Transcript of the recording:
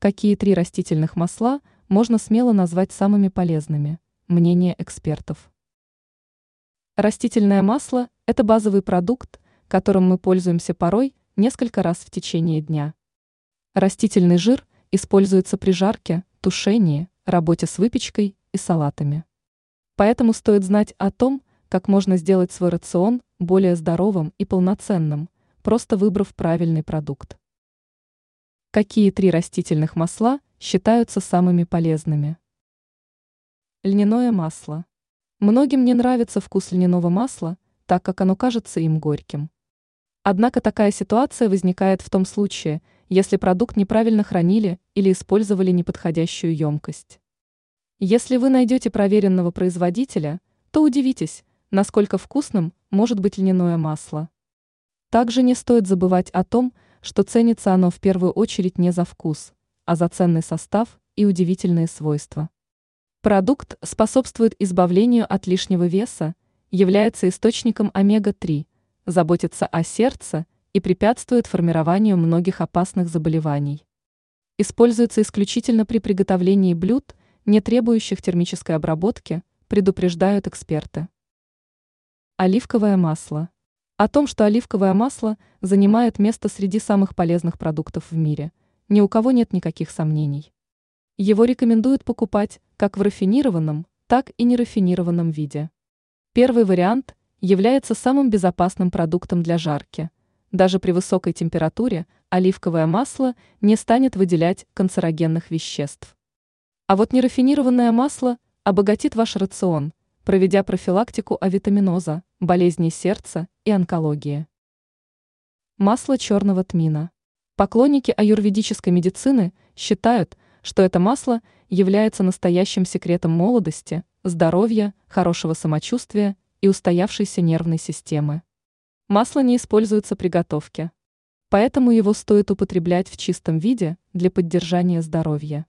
Какие три растительных масла можно смело назвать самыми полезными? Мнение экспертов. Растительное масло – это базовый продукт, которым мы пользуемся порой несколько раз в течение дня. Растительный жир используется при жарке, тушении, работе с выпечкой и салатами. Поэтому стоит знать о том, как можно сделать свой рацион более здоровым и полноценным, просто выбрав правильный продукт. Какие три растительных масла считаются самыми полезными? Льняное масло. Многим не нравится вкус льняного масла, так как оно кажется им горьким. Однако такая ситуация возникает в том случае, если продукт неправильно хранили или использовали неподходящую емкость. Если вы найдете проверенного производителя, то удивитесь, насколько вкусным может быть льняное масло. Также не стоит забывать о том, что ценится оно в первую очередь не за вкус, а за ценный состав и удивительные свойства. Продукт способствует избавлению от лишнего веса, является источником омега-3, заботится о сердце и препятствует формированию многих опасных заболеваний. Используется исключительно при приготовлении блюд, не требующих термической обработки, предупреждают эксперты. Оливковое масло. О том, что оливковое масло занимает место среди самых полезных продуктов в мире, ни у кого нет никаких сомнений. Его рекомендуют покупать как в рафинированном, так и нерафинированном виде. Первый вариант является самым безопасным продуктом для жарки. Даже при высокой температуре оливковое масло не станет выделять канцерогенных веществ. А вот нерафинированное масло обогатит ваш рацион, проведя профилактику авитаминоза, болезней сердца и онкологии. Масло черного тмина. Поклонники аюрведической медицины считают, что это масло является настоящим секретом молодости, здоровья, хорошего самочувствия и устоявшейся нервной системы. Масло не используется при готовке. Поэтому его стоит употреблять в чистом виде для поддержания здоровья.